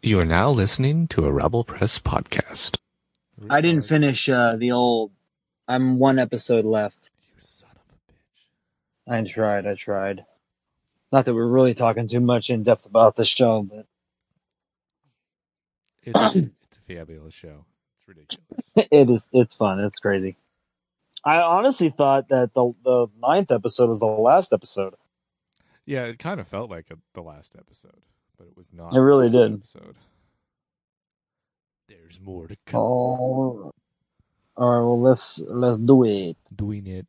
You are now listening to a Rebel Press podcast. I didn't finish uh, the old. I'm one episode left. You son of a bitch. I tried. I tried. Not that we're really talking too much in depth about the show, but It's, it's a fabulous show. It's ridiculous. it is. It's fun. It's crazy. I honestly thought that the the ninth episode was the last episode. Yeah, it kind of felt like a, the last episode, but it was not. It really did. Episode. There's more to come. Oh. All right. Well, let's let's do it. Doing it.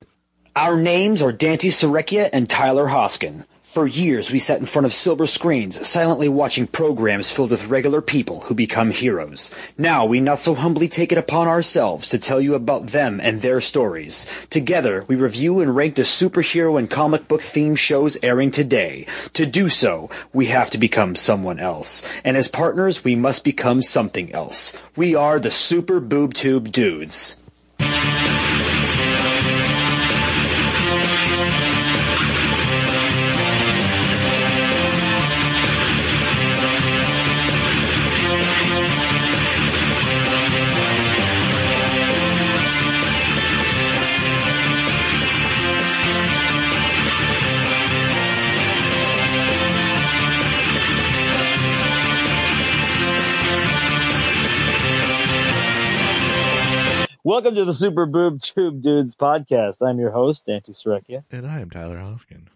Our names are Dante Serecchia and Tyler Hoskin. For years, we sat in front of silver screens, silently watching programs filled with regular people who become heroes. Now, we not so humbly take it upon ourselves to tell you about them and their stories. Together, we review and rank the superhero and comic book themed shows airing today. To do so, we have to become someone else. And as partners, we must become something else. We are the Super Boob Tube Dudes. Welcome to the Super Boob Tube Dudes podcast. I'm your host, Dante Serecchia. And I am Tyler Hoskin.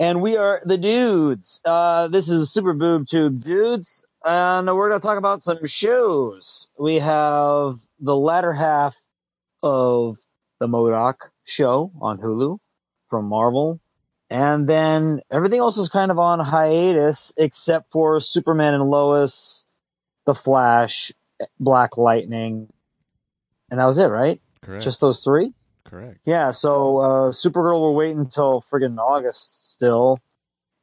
And we are the dudes. Uh, this is Super Boob Tube Dudes. And we're going to talk about some shows. We have the latter half of the MODOK show on Hulu from Marvel. And then everything else is kind of on hiatus except for Superman and Lois, The Flash, Black Lightning. And that was it, right? Correct. Just those three? correct. Yeah, so uh, Supergirl will wait until friggin' August still,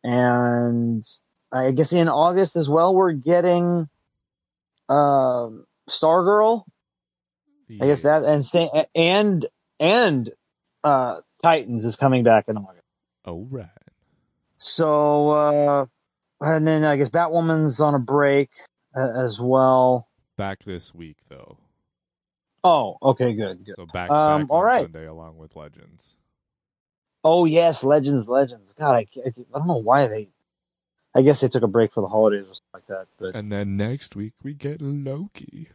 and I guess in August as well we're getting um Stargirl. I guess that and and and uh, Titans is coming back in August. Oh right. So uh, and then I guess Batwoman's on a break uh, as well. Back this week though. Oh, okay, good, good. So back. Um, back all on right. Sunday along with Legends. Oh yes, Legends, Legends. God, I, I, I don't know why they. I guess they took a break for the holidays or something like that. But And then next week we get Loki.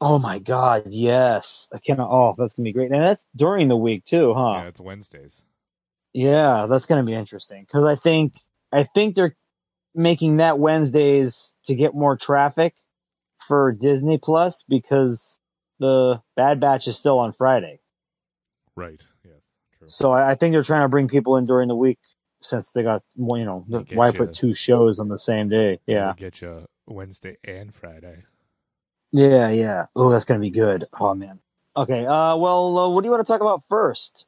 oh my God, yes, I cannot. Oh, that's gonna be great, and that's during the week too, huh? Yeah, it's Wednesdays. Yeah, that's gonna be interesting because I think I think they're making that Wednesdays to get more traffic for Disney Plus because the Bad Batch is still on Friday. Right. Yes. True. So I, I think they're trying to bring people in during the week since they got well, you know They why put two shows on the same day? Yeah. Get you Wednesday and Friday. Yeah, yeah. Oh, that's gonna be good. Oh man. Okay. Uh, well, uh, what do you want to talk about first?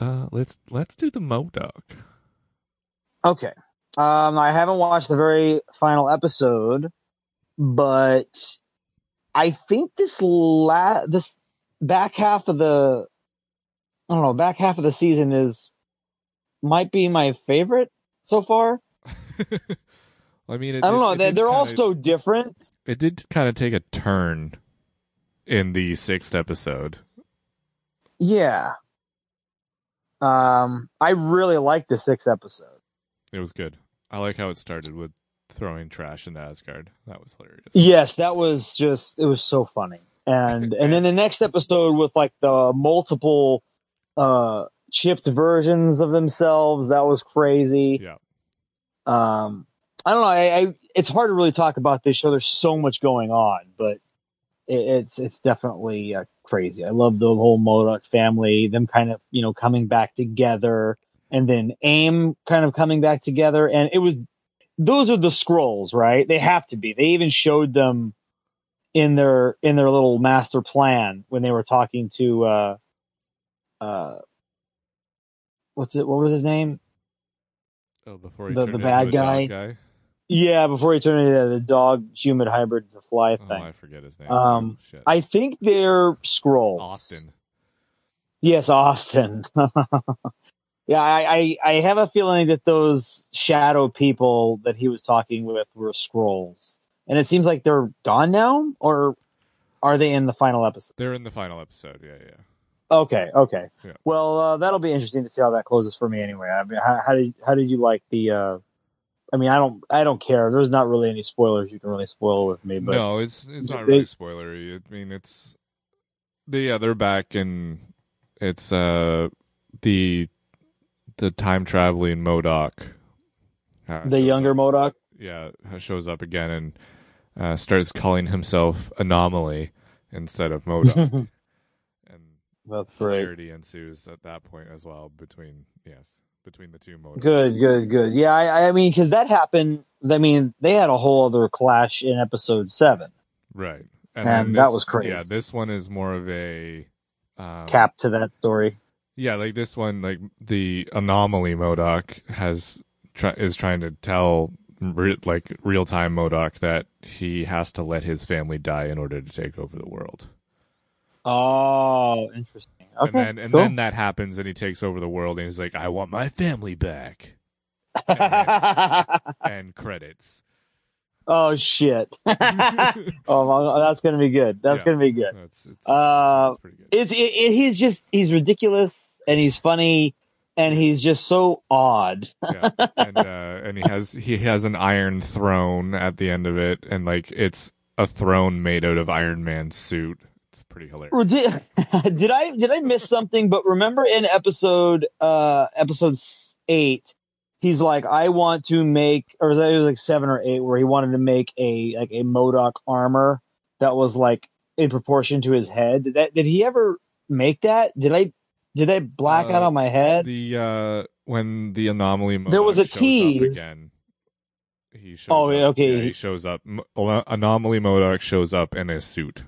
Uh, let's let's do the MODOK. Okay. Um, I haven't watched the very final episode, but I think this la this back half of the I don't know back half of the season is might be my favorite so far. I mean, it, I don't it- know. it They're, they're all so different. It did kind of take a turn in the sixth episode. Yeah. Um, I really liked the sixth episode. It was good. I like how it started with throwing trash into Asgard. That was hilarious. Yes, that was just it was so funny. And and then the next episode with like the multiple uh chipped versions of themselves, that was crazy. Yeah. Um I don't know, I, I it's hard to really talk about this show. There's so much going on, but it, it's it's definitely uh, crazy. I love the whole MODOK family, them kind of, you know, coming back together and then AIM kind of coming back together and it was those are the Skrulls, right? They have to be. They even showed them in their in their little master plan when they were talking to uh uh what's it what was his name? Oh, before he The- the bad guy? guy. Yeah, before he turned into the dog human hybrid the fly Oh, thing. I forget his name. Um. Shit. I think they're Skrulls. Austin. Yes, Austin. Yeah, I, I, I have a feeling that those shadow people that he was talking with were Skrulls. And it seems like they're gone now, or are they in the final episode? They're in the final episode. Yeah, yeah. Okay, okay. Yeah. Well, uh, that'll be interesting to see how that closes for me anyway. I mean, how, how did how did you like the? Uh, I mean, I don't I don't care. There's not really any spoilers you can really spoil with me, but no, it's it's not they- really spoilery. I mean, it's the yeah they're back and it's uh the the time traveling MODOK. the younger up- MODOK. yeah shows up again and uh, starts calling himself Anomaly instead of MODOK, and That's great. hilarity ensues at that point as well between yes between the two MODOKs. Good, good, good. Yeah, I, I mean, because that happened. I mean, they had a whole other clash in episode seven. right? And then that was crazy. Yeah, this one is more of a um, Cap to that story. Yeah, like this one, like the anomaly MODOK has try, is trying to tell re- like real time MODOK that he has to let his family die in order to take over the world. Oh, interesting. Okay, and then and cool. then that happens, and he takes over the world, and he's like, "I want my family back." And credits. Oh shit! oh, that's gonna be good. That's Yeah. gonna be good. That's it's, Uh, that's pretty good. It's it, it, he's just he's ridiculous and he's funny and he's just so odd. yeah. and uh, and he has he has an iron throne at the end of it, and like it's a throne made out of Iron Man's suit. It's pretty hilarious. Did, did I did I miss something? But remember in episode uh episode eight, he's like, I want to make, or was that it was like seven or eight, where he wanted to make a like a MODOK armor that was like in proportion to his head. Did that? Did he ever make that? Did I? Did I black out Uh, on my head? The uh when the anomaly There was a tease. again. He shows Oh, up, okay. yeah, he shows up. Anomaly MODOK shows up in a suit.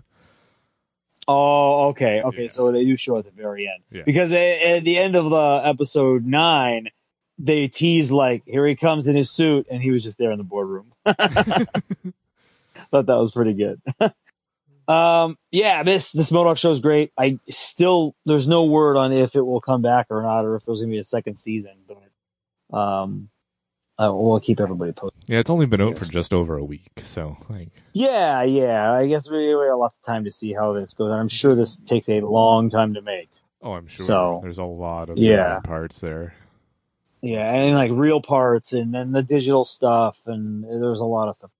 Oh, okay, okay. Yeah. So they do show at the very end Yeah. because at, at the end of the episode nine, they tease like, "Here he comes in his suit," and he was just there in the boardroom. Thought that was pretty good. um, yeah, this this MODOK show is great. I still there's no word on if it will come back or not, or if there's gonna be a second season. But um, uh, we'll keep everybody posted. Yeah, it's only been out for just over a week, so like Yeah, yeah. I guess we, we got lots of time to see how this goes. And I'm sure this takes a long time to make. oh, I'm sure So- there's a lot of Yeah. parts there. Yeah, and like real parts and then the digital stuff and there's a lot of stuff.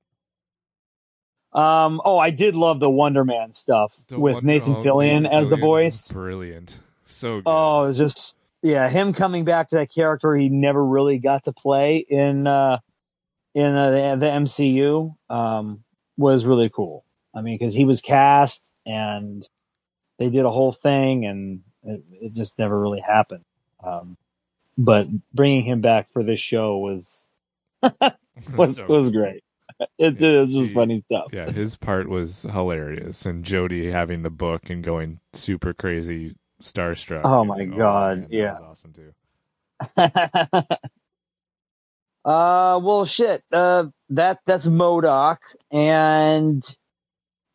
Um oh I did love the Wonder Man stuff The with Wonder- Nathan oh, Fillion Nathan as the voice. brilliant, so good. Oh, it was just yeah, him coming back to that character he never really got to play in uh in uh, the, the MCU um was really cool. I mean cuz he was cast and they did a whole thing and it, it just never really happened. Um but bringing him back for this show was was So was great. It, Yeah, it was just he- funny stuff. yeah, his part was hilarious, and Jody having the book and going super crazy starstruck. Oh my God, man, yeah. that was awesome too. uh, well, shit. Uh, that that's MODOK, and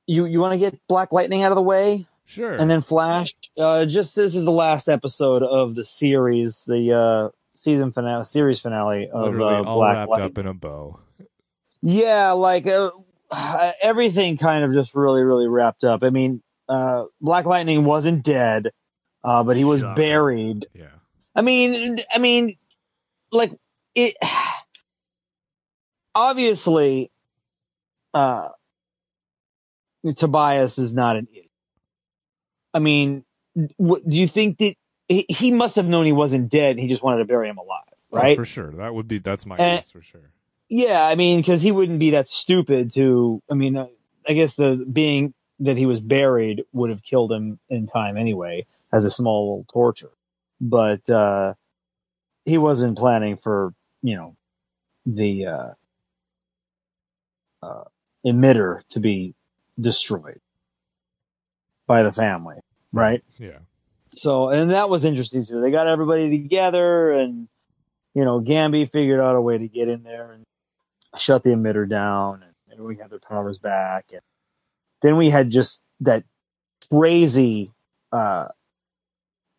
you you want to get Black Lightning out of the way, Sure. and then Flash. Uh, just this is the last episode of the series, the uh season finale, series finale of literally uh, all Black wrapped Lightning. up in a bow. Yeah, like uh, everything kind of just really, really wrapped up. I mean, uh, Black Lightning wasn't dead, uh, but he was buried. Yeah. I mean, I mean, like it. Obviously, uh, Tobias is not an idiot. I mean, do you think that he, he must have known he wasn't dead? and He just wanted to bury him alive, Oh, right? for sure. That would be that's my Eh, guess for sure. Yeah, I mean, because he wouldn't be that stupid to. I mean, uh, I guess the being that he was buried would have killed him in time anyway, as a small little torture. But uh, he wasn't planning for you know the uh, uh, emitter to be destroyed by the family, right? Yeah. So, and that was interesting too. They got everybody together and, you know, Gambi figured out a way to get in there and shut the emitter down and we had their powers back. And then we had just that crazy, uh,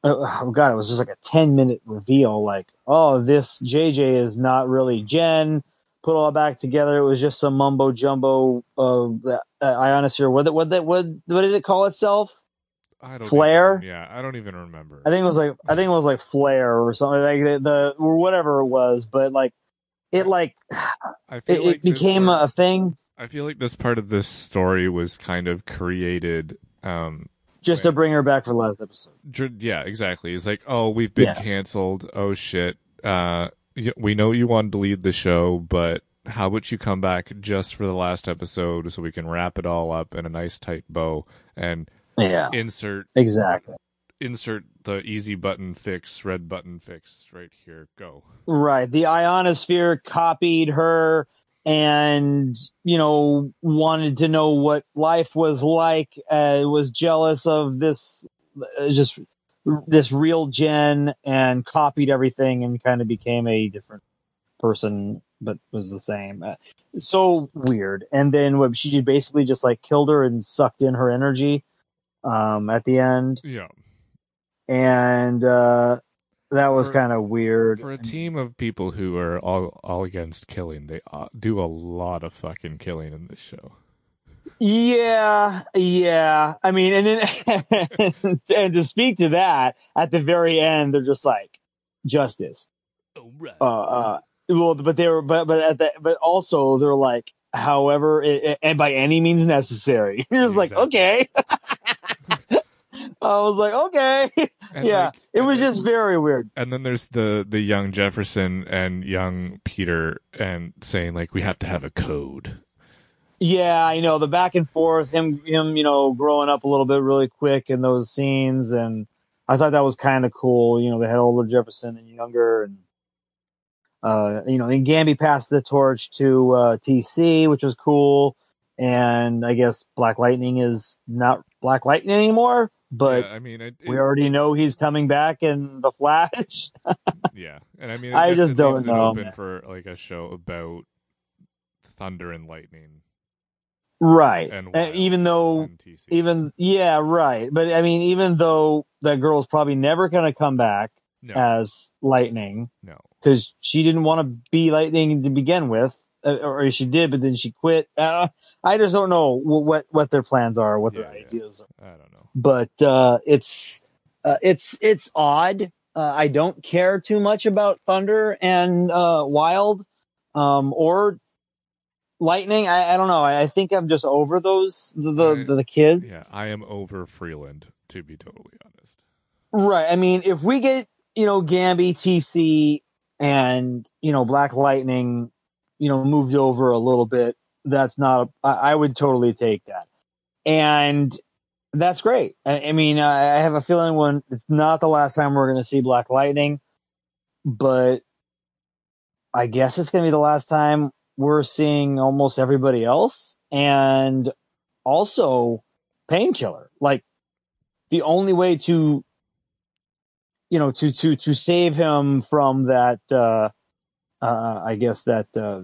oh god, it was just like a ten minute reveal. Like, oh, this JJ is not really Jen. Put all back together. It was just some mumbo jumbo of uh, ionosphere. What what what what what did it call itself? I don't Flare? even- yeah, I don't even remember. I think it was like I think it was like Flare or something like the, the or whatever it was. But like it like I it, like it became part- a thing I feel like this part of this story was kind of created. Um, just to bring her back for the last episode. yeah, exactly. It's like, oh, we've been Yeah. canceled. Oh shit. Uh, we know you wanted to lead the show, but how about you come back just for the last episode so we can wrap it all up in a nice tight bow and Yeah, insert exactly. insert the easy button fix, red button fix right here. Go. Right. The ionosphere copied her and, you know, wanted to know what life was like, uh, was jealous of this, uh, just this real Jen and copied everything and kind of became a different person, but was the same. Uh, so weird. And then what she just basically just like killed her and sucked in her energy, um, at the end. Yeah. And, uh, that was kind of weird. For a team of people who are all all against killing, they uh, do a lot of fucking killing in this show. Yeah, yeah. I mean, and then and to speak to that, at the very end, they're just like justice. Oh, right. Uh, uh well, but they were, but but at the, but also they're like, however, it, and by any means necessary. You're just like, okay. I was like, okay, And, yeah. like, it was just very weird. And then there's the the young Jefferson and young Peter, and saying like we have to have a code. Yeah, I know the back and forth, him, him, you know, growing up a little bit really quick in those scenes, and I thought that was kind of cool. You know, they had older Jefferson and younger, and uh, you know, then Gambi passed the torch to uh, TC, which was cool. And I guess Black Lightning is not Black Lightning anymore, but yeah, I mean, it, we it- already know he's coming back in the Flash. yeah, and I mean, I guess just don't know, open man. for like a show about thunder and lightning, right. and even though even yeah right. But i mean even though that girl's probably never going to come back no, as lightning no, because she didn't want to be lightning to begin with uh, or she did but then she quit. Uh, i just don't know wh- what what their plans are what their Yeah, yeah. ideas are. I don't know. but uh it's uh, it's it's odd. Uh, i don't care too much about thunder and uh wild um or lightning i, I don't know I, I think i'm just over those the the, I- the kids Yeah, I am over Freeland to be totally honest. Right. I mean, if we get, you know, Gambi, TC, and, you know, Black Lightning, you know, moved over a little bit, that's not, I, I would totally take that. And that's great. I, I mean, I, I have a feeling when it's not the last time we're going to see Black Lightning, but I guess it's going to be the last time we're seeing almost everybody else. And also Painkiller. Like, the only way to you know to to to save him from that uh uh i guess that uh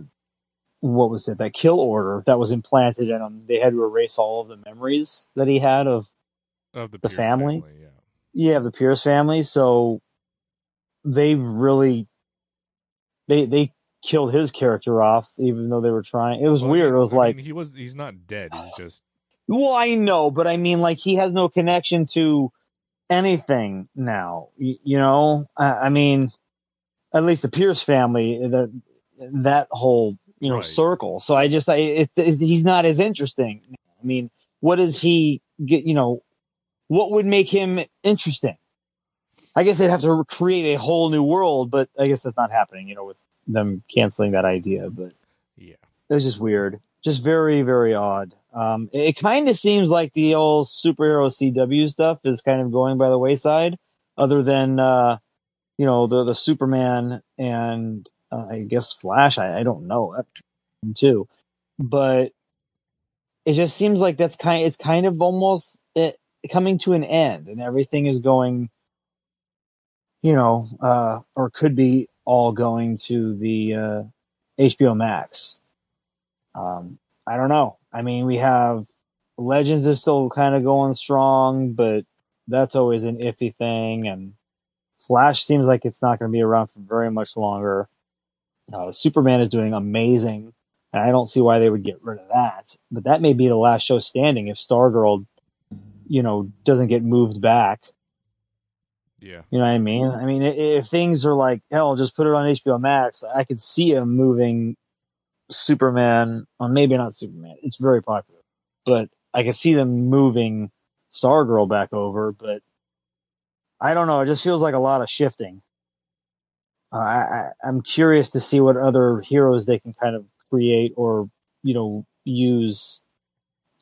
what was it that kill order that was implanted in him they had to erase all of the memories that he had of Of the, The Pierce family? yeah. yeah the pierce family so they really they they killed his character off even though they were trying it was Well, weird it was I like mean, he was he's not dead. He's just Well, I know, but I mean, like, he has no connection to anything now. You, you know, I, I mean, at least the Pierce family, that that whole you know Right. circle. So I just, I, it, it, he's not as interesting. I mean, what does he get? You know, what would make him interesting? I guess they'd have to create a whole new world, but I guess that's not happening. You know, with them canceling that idea, but yeah. it was just weird. Just very, very odd. Um, it, kind of seems like the old superhero CW stuff is kind of going by the wayside, other than, uh, you know, the, the Superman and, uh, I guess Flash. I, I don't know too, but it just seems like that's kind, it's kind of almost it, coming to an end and everything is going, you know, uh, or could be all going to the, uh, HBO Max. Um, I don't know. I mean, we have Legends is still kind of going strong, but that's always an iffy thing. And Flash seems like it's not going to be around for very much longer. Uh, Superman is doing amazing, and I don't see why they would get rid of that. But that may be the last show standing if Stargirl, you know, doesn't get moved back. Yeah. You know what I mean? I mean, if things are like hell, just put it on HBO Max. I could see him moving Superman. Well, maybe not Superman. It's very popular, but I could see them moving Stargirl back over. But I don't know. It just feels like a lot of shifting. Uh, I, I, I'm curious to see what other heroes they can kind of create or you know use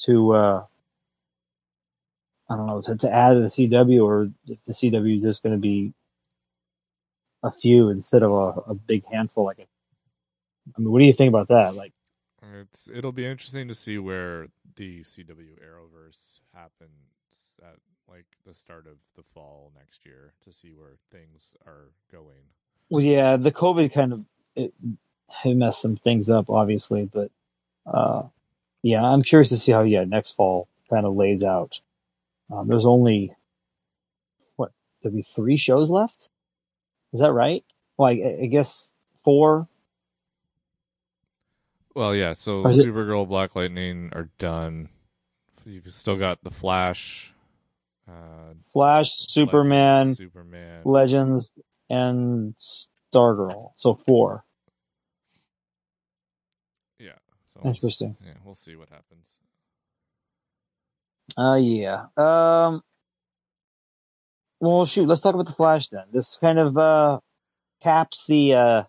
to uh, I don't know to, to add to the CW or if the CW is just going to be a few instead of a, a big handful. Like, I mean, what do you think about that? Like, It's it'll be interesting to see where the CW Arrowverse happens at like the start of the fall next year to see where things are going. well, yeah, the COVID kind of it, it messed some things up, obviously, but uh, yeah, I'm curious to see how yeah next fall kind of lays out. Um, there's only what there'll be three shows left. Is that right? Well, I, I guess four. Well, yeah. So is it- Supergirl, Black Lightning are done. You've still got the Flash, uh, Flash, Superman, Legends, Superman. Legends, and Stargirl. So four. yeah. So we'll Interesting. Yeah, we'll see what happens. Uh, yeah. Um, well, shoot, let's talk about the Flash then. This kind of, uh, caps the, uh,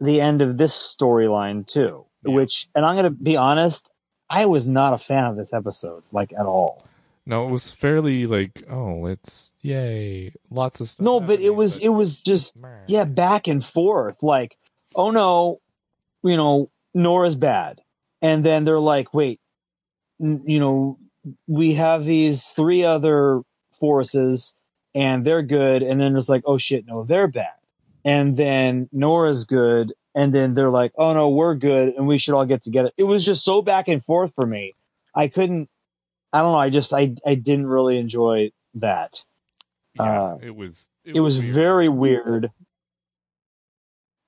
the end of this storyline too, Yeah. which, and I'm going to be honest, I was not a fan of this episode, like at all. No, it was fairly like, oh, it's yay, lots of stuff. No, but it was, it was just, meh. yeah, back and forth. Like, oh no, you know, Nora's bad. And then they're like, wait, n- you know, we have these three other forces and they're good. And then it's like, oh shit, no, they're bad. And then Nora's good. And then they're like, oh no, we're good and we should all get together. It was just so back and forth for me. I couldn't, I don't know. I just, I, I didn't really enjoy that. Yeah, uh, it was. It was weird. very weird.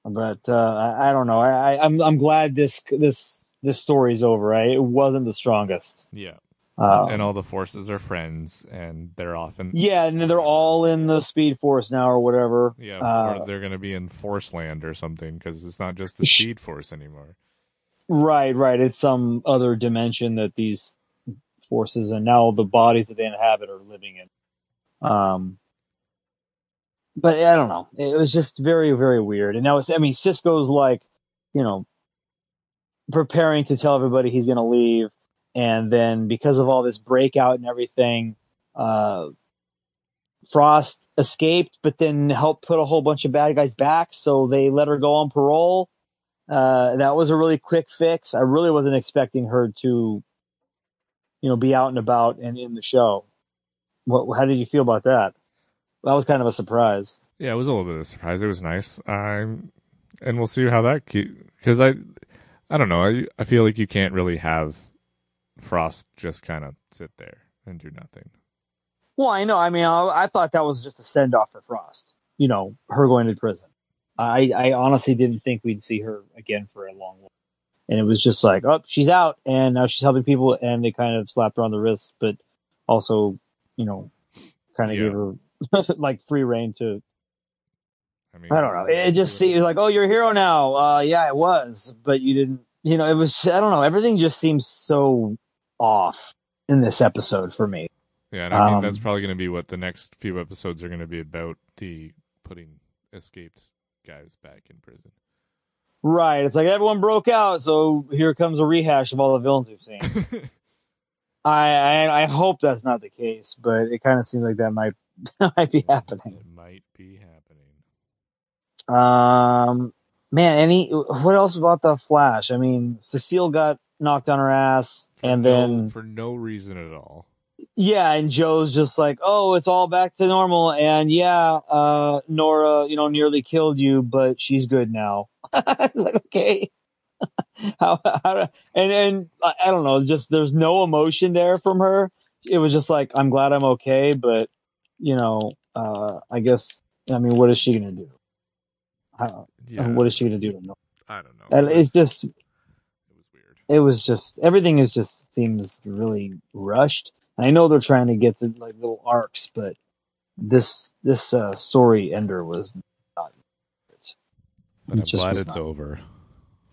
But uh, I, I don't know. I, I, I'm I'm glad this this this story's over. Right? It wasn't the strongest. Yeah, Um, and all the forces are friends, and they're often. yeah, and they're all in the Speed Force now or whatever. Yeah, Uh, or they're going to be in Force Land or something because it's not just the Speed Force anymore. Right, right. It's some other dimension that these forces and now the bodies that they inhabit are living in. Um, but I don't know. It was just very, very weird. And now it's, I mean, Cisco's like, you know, preparing to tell everybody he's going to leave. And then because of all this breakout and everything, uh, Frost escaped, but then helped put a whole bunch of bad guys back. So they let her go on parole. Uh, that was a really quick fix. I really wasn't expecting her to, you know, be out and about and in the show. What, how did you feel about that? That was kind of a surprise. Yeah, it was a little bit of a surprise. It was nice. Um, and we'll see how that because I, I don't know. I I feel like you can't really have Frost just kind of sit there and do nothing. Well, I know. I mean, I, I thought that was just a send off for Frost. You know, her going to prison. I, I honestly didn't think we'd see her again for a long while. And it was just like, oh, she's out and now she's helping people and they kind of slapped her on the wrist, but also, you know, kind of Yeah. gave her like free reign to, I mean, I don't know. It just seems like, oh, you're a hero now. Uh, yeah, it was, but you didn't, you know, it was, I don't know. Everything just seems so off in this episode for me. Yeah, and I mean Um, that's probably going to be what the next few episodes are going to be about the putting escaped guys back in prison. Right. It's like everyone broke out, so here comes a rehash of all the villains we've seen. I, I I hope that's not the case, but it kind of seems like that might might be happening. It might be happening. Um, man, any what else about the Flash? I mean, Cecile got knocked on her ass, For and no- then for no reason at all. yeah, and Joe's just like, oh, it's all back to normal, and yeah, uh, Nora, you know, nearly killed you, but she's good now. Like, okay. how, how, and and I don't know, just there's no emotion there from her. it was just like I'm glad I'm okay, but you know, uh, I guess I mean, what is she gonna do? I, Yeah. What is she gonna do? to know? I don't know. And it's just it was weird. it was just everything is just seems really rushed. And I know they're trying to get to like little arcs, but this this uh, story ender was not. But I'm just glad it's not. over.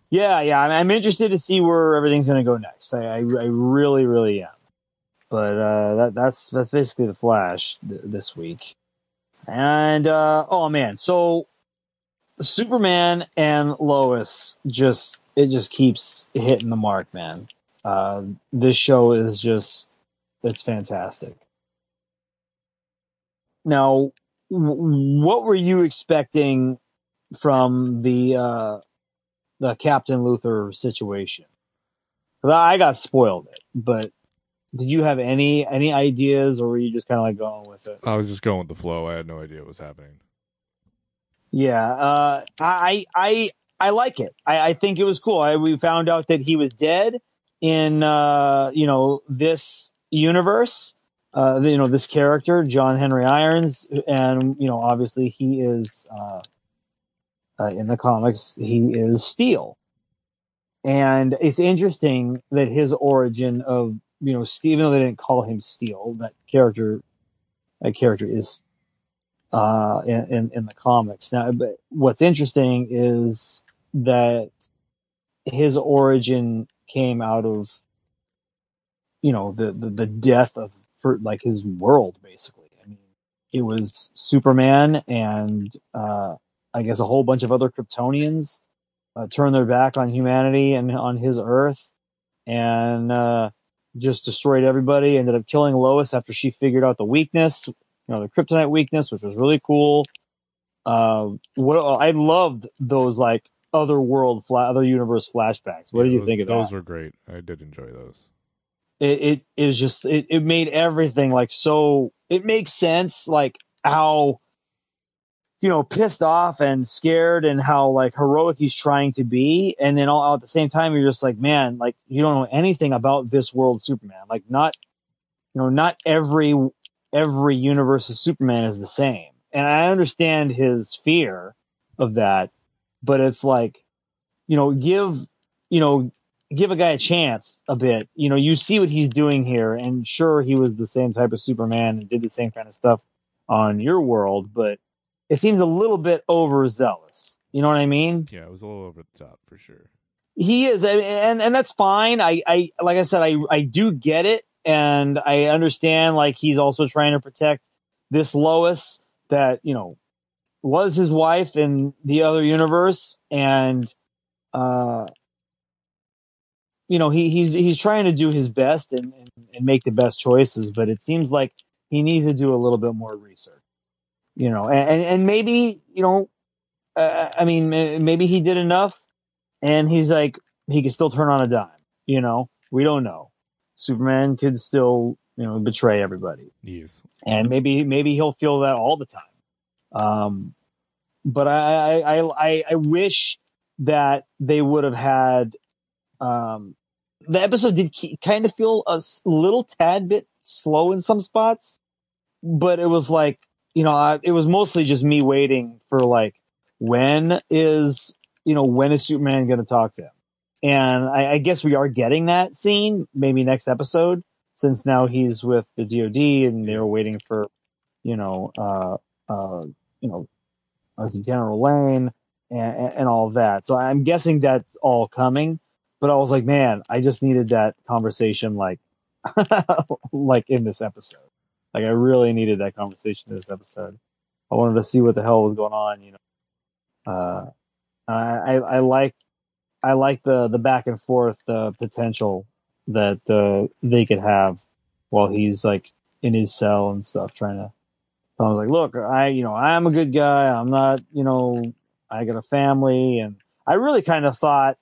Yeah, yeah. I'm, I'm interested to see where everything's going to go next. I, I, I really, really am. But uh, that that's that's basically the Flash th- this week. And uh, oh man, so Superman and Lois just it just keeps hitting the mark, man. Uh, this show is just it's fantastic. Now, w- what were you expecting from the uh, the Captain Luthor situation? I got spoiled it, but did you have any any ideas, or were you just kind of like going with it? I was just going with the flow. I had no idea what was happening. Yeah, uh, I I I like it. I, I think it was cool. I, we found out that he was dead in uh, you know this universe. Uh, you know this character, John Henry Irons, and you know obviously he is uh, uh, in the comics. He is Steel, and it's interesting that his origin of you know Steel, even though they didn't call him Steel, that character that character is uh, in, in, the comics. Now, but what's interesting is that his origin came out of, you know, the, the, the death of, like, his world, basically. I mean, it was Superman and, uh, I guess a whole bunch of other Kryptonians, uh, turned their back on humanity and on his Earth and, uh, just destroyed everybody, ended up killing Lois after she figured out the weakness, you know, the kryptonite weakness, which was really cool. Uh, what I loved those like other world, fla- other universe flashbacks. What Yeah, did you those, think of those that? were great. I did enjoy those. It, it is just it, it made everything like so. It makes sense, like how you know pissed off and scared, and how like heroic he's trying to be, and then all at the same time you're just like, man, like you don't know anything about this world, Superman. Like not, you know, not every every universe of Superman is the same. And I understand his fear of that, but it's like, you know, give, you know, give a guy a chance a bit. You know, you see what he's doing here, and sure, he was the same type of Superman and did the same kind of stuff on your world, but it seems a little bit overzealous. You know what I mean? Yeah, it was a little over the top for sure. He is, and and that's fine. I, I like I said, I I do get it, and I understand. Like he's also trying to protect this Lois that you know was his wife in the other universe, and uh, you know he he's he's trying to do his best and, and and make the best choices, but it seems like he needs to do a little bit more research. You know, and and, maybe you know, uh, I mean, maybe he did enough and he's like he could still turn on a dime you know we don't know superman could still you know betray everybody. Yes. and maybe maybe he'll feel that all the time. Um but i i i, I- I wish that they would have had um the episode did kind of feel a little tad bit slow in some spots but it was like you know I, it was mostly just me waiting for like when is you know when is superman going to talk to him and I, I guess we are getting that scene maybe next episode since now he's with the dod and they were waiting for you know uh uh you know as general lane and, and all that so i'm guessing that's all coming but i was like man i just needed that conversation like like in this episode like I really needed that conversation in this episode. I wanted to see what the hell was going on, you know. Uh, I, I, I like, I like the, the back and forth, uh, potential that, uh, they could have while he's like in his cell and stuff trying to, I was like, look, I, you know, I'm a good guy. I'm not, you know, I got a family and I really kind of thought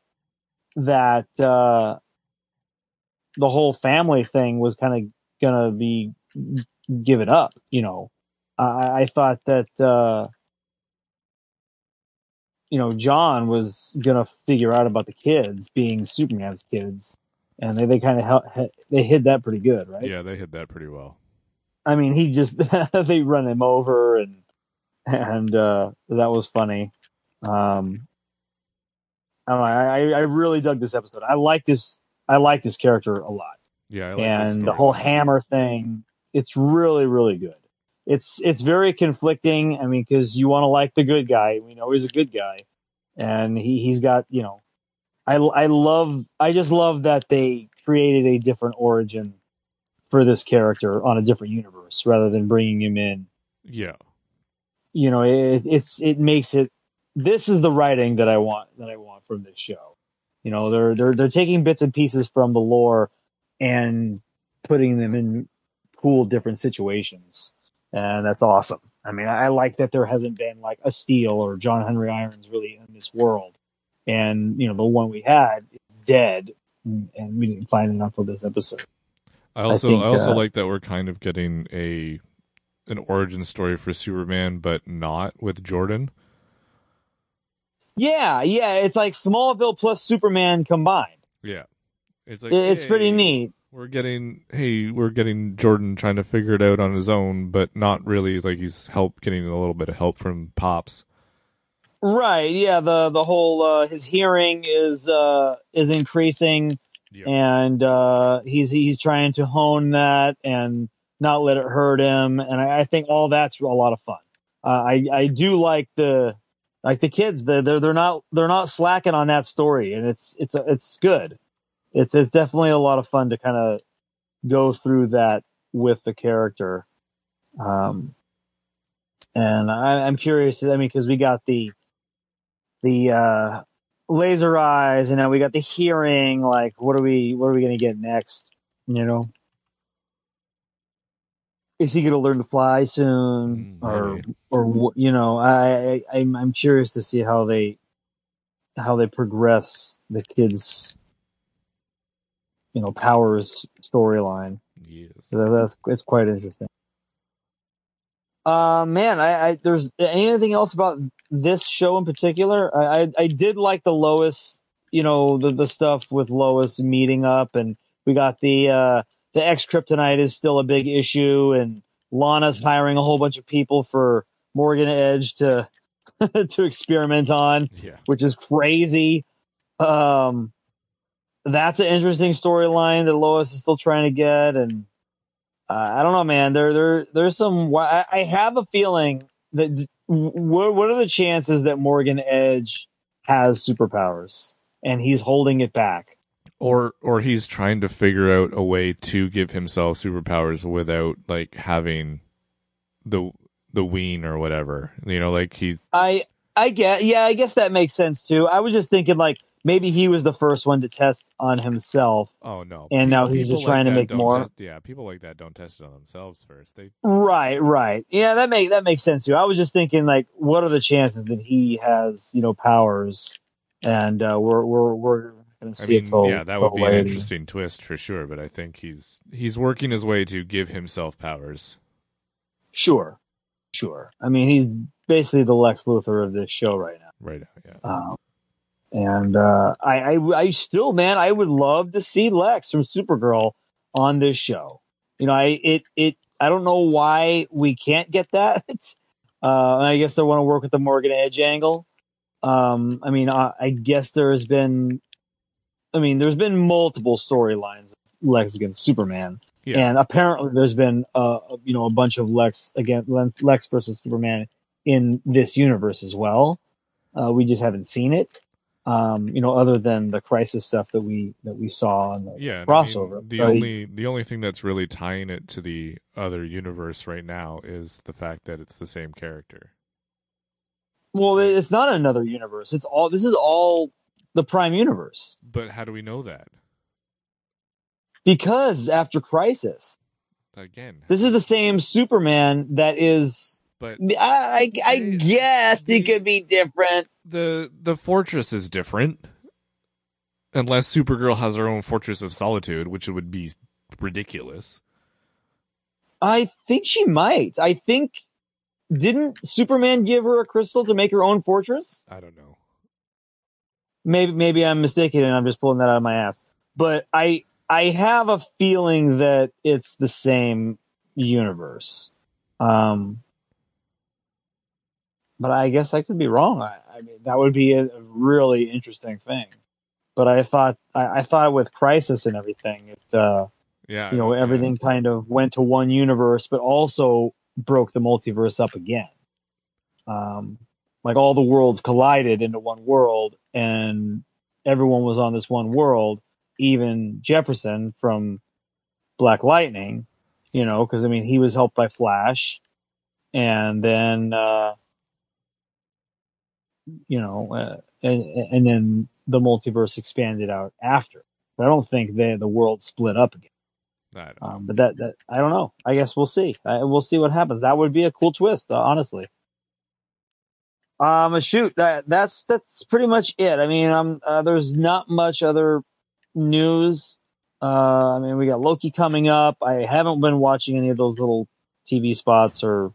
that, uh, the whole family thing was kind of gonna be given up. You know, I, I thought that uh, you know John was gonna figure out about the kids being Superman's kids, and they they kind of they hid that pretty good, right? Yeah, they hid that pretty well. I mean, he just they run him over and and uh, that was funny. Um, I don't know. I I really dug this episode. I like this. I like this character a lot. Yeah, like and the whole hammer thing. It's really really good. It's it's very conflicting. I mean, because you want to like the good guy. We know he's a good guy, and he he's got you know. I I love. I just love that they created a different origin for this character on a different universe rather than bringing him in. Yeah. You know, it, it's it makes it. This is the writing that I want that I want from this show. You know, they're they're they're taking bits and pieces from the lore and putting them in cool different situations, and that's awesome. I mean, I, I like that there hasn't been like a Steel or John Henry Irons really in this world, and you know the one we had is dead, and we didn't find enough of this episode. I also I, think, I also uh, like that we're kind of getting a an origin story for Superman, but not with Jordan. Yeah, yeah, it's like Smallville plus Superman combined. Yeah, it's like it's hey, pretty neat. We're getting hey, we're getting Jordan trying to figure it out on his own, but not really like he's help getting a little bit of help from pops. Right. Yeah. The the whole uh, his hearing is uh, is increasing and uh, he's he's trying to hone that and not let it hurt him. And I, I think all that's a lot of fun. Uh, I I do like the like the kids. They're they're not they're not slacking on that story, and it's it's it's good. It's it's definitely a lot of fun to kind of go through that with the character. Um, and I, I'm curious. I mean, because we got the the uh, laser eyes, and now we got the hearing. Like, what are we? What are we gonna get next? You know, is he gonna learn to fly soon, mm, or or you know, I, I I'm I'm curious to see how they how they progress the kids, you know, powers storyline. Yes, that's it's quite interesting. Uh, man, I, I there's anything else about this show in particular? I, I, I did like the Lois, you know, the the stuff with Lois meeting up, and we got the uh the X Kryptonite is still a big issue, and Lana's hiring a whole bunch of people for Morgan Edge to to experiment on, yeah. which is crazy. Um, that's an interesting storyline that Lois is still trying to get, and uh, I don't know, man. There, there, there's some. I, I have a feeling that. What, what are the chances that Morgan Edge has superpowers and he's holding it back? Or, or he's trying to figure out a way to give himself superpowers without like having the the ween or whatever. You know, like he. I I get. Yeah, I guess that makes sense too. I was just thinking like maybe he was the first one to test on himself. Oh no! And people, now he's just trying like to make more. Test, yeah, people like that don't test it on themselves first. They right, right. Yeah, that make that makes sense too. I was just thinking like, what are the chances that he has you know powers, and uh, we're we're we're gonna see I mean, it Yeah, that would be an interesting twist for sure. But I think he's he's working his way to give himself powers. Sure, sure. I mean, he's basically the Lex Luthor of this show right now. Right. now, Yeah. Um, and uh, I, I, I still, man, I would love to see Lex from Supergirl on this show. You know, I it it I don't know why we can't get that. Uh, I guess they want to work with the Morgan Edge angle. Um, I mean, I, I guess there has been, I mean, there's been multiple storylines Lex against Superman, yeah. and apparently there's been, uh, you know, a bunch of Lex against Lex versus Superman in this universe as well. Uh, we just haven't seen it um, you know, other than the crisis stuff that we that we saw in the yeah, crossover. I mean, the but only the only thing that's really tying it to the other universe right now is the fact that it's the same character. Well, it's not another universe. It's all this is all the Prime universe. But how do we know that? Because after Crisis, again, this is the same Superman that is but I, I, I guess the, it could be different. The the fortress is different, unless Supergirl has her own fortress of solitude, which would be ridiculous. I think she might. I think didn't Superman give her a crystal to make her own fortress? I don't know. Maybe maybe I'm mistaken and I'm just pulling that out of my ass. but I I have a feeling that it's the same universe. Um, but I guess I could be wrong. I, I mean, that would be a, really interesting thing. But I thought I, I thought with Crisis and everything, it uh, Yeah. you know yeah. everything kind of went to one universe, but also broke the multiverse up again. Um, like all the worlds collided into one world, and everyone was on this one world, even Jefferson from Black Lightning, you know, because I mean he was helped by Flash, and then uh, you know, uh, and and then the multiverse expanded out after. But I don't think they the world split up again. I Um, but that, that I don't know. I guess we'll see. Uh, we'll see what happens. That would be a cool twist, uh, honestly. Um, shoot, that that's that's pretty much it. I mean, um, uh, there's not much other news. Uh, I mean, we got Loki coming up. I haven't been watching any of those little TV spots or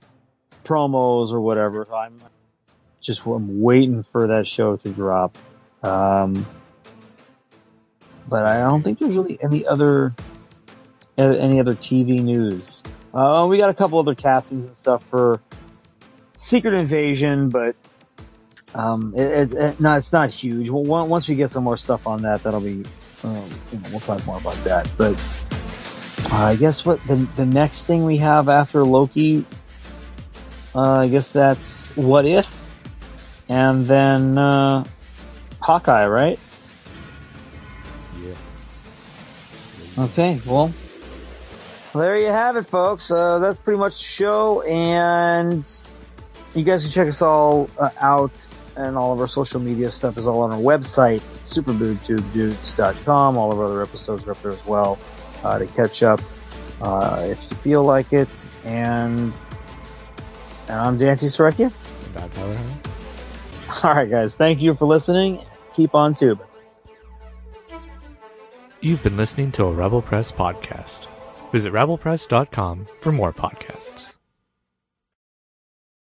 promos or whatever. I'm just I'm waiting for that show to drop. Um, but I don't think there's really any other any other TV news. Uh, we got a couple other castings and stuff for Secret Invasion, but um, it, it, it, no, it's not huge. Well, on- once we get some more stuff on that, that'll be um, you know, we'll talk more about that. But uh, I guess what the the next thing we have after Loki, uh, I guess that's What If, and then uh, Hawkeye, right? Yeah. Okay, well, there you have it, folks. Uh, that's pretty much the show, and you guys can check us all uh, out, and all of our social media stuff is all on our website, superboottubedudes.com. All of our other episodes are up there as well uh, to catch up uh, if you feel like it. And, and I'm Dante Srekia. Bad Tyler? All right, guys, thank you for listening. Keep on tubing. You've been listening to a Rebel Press podcast. Visit rebelpress.com for more podcasts.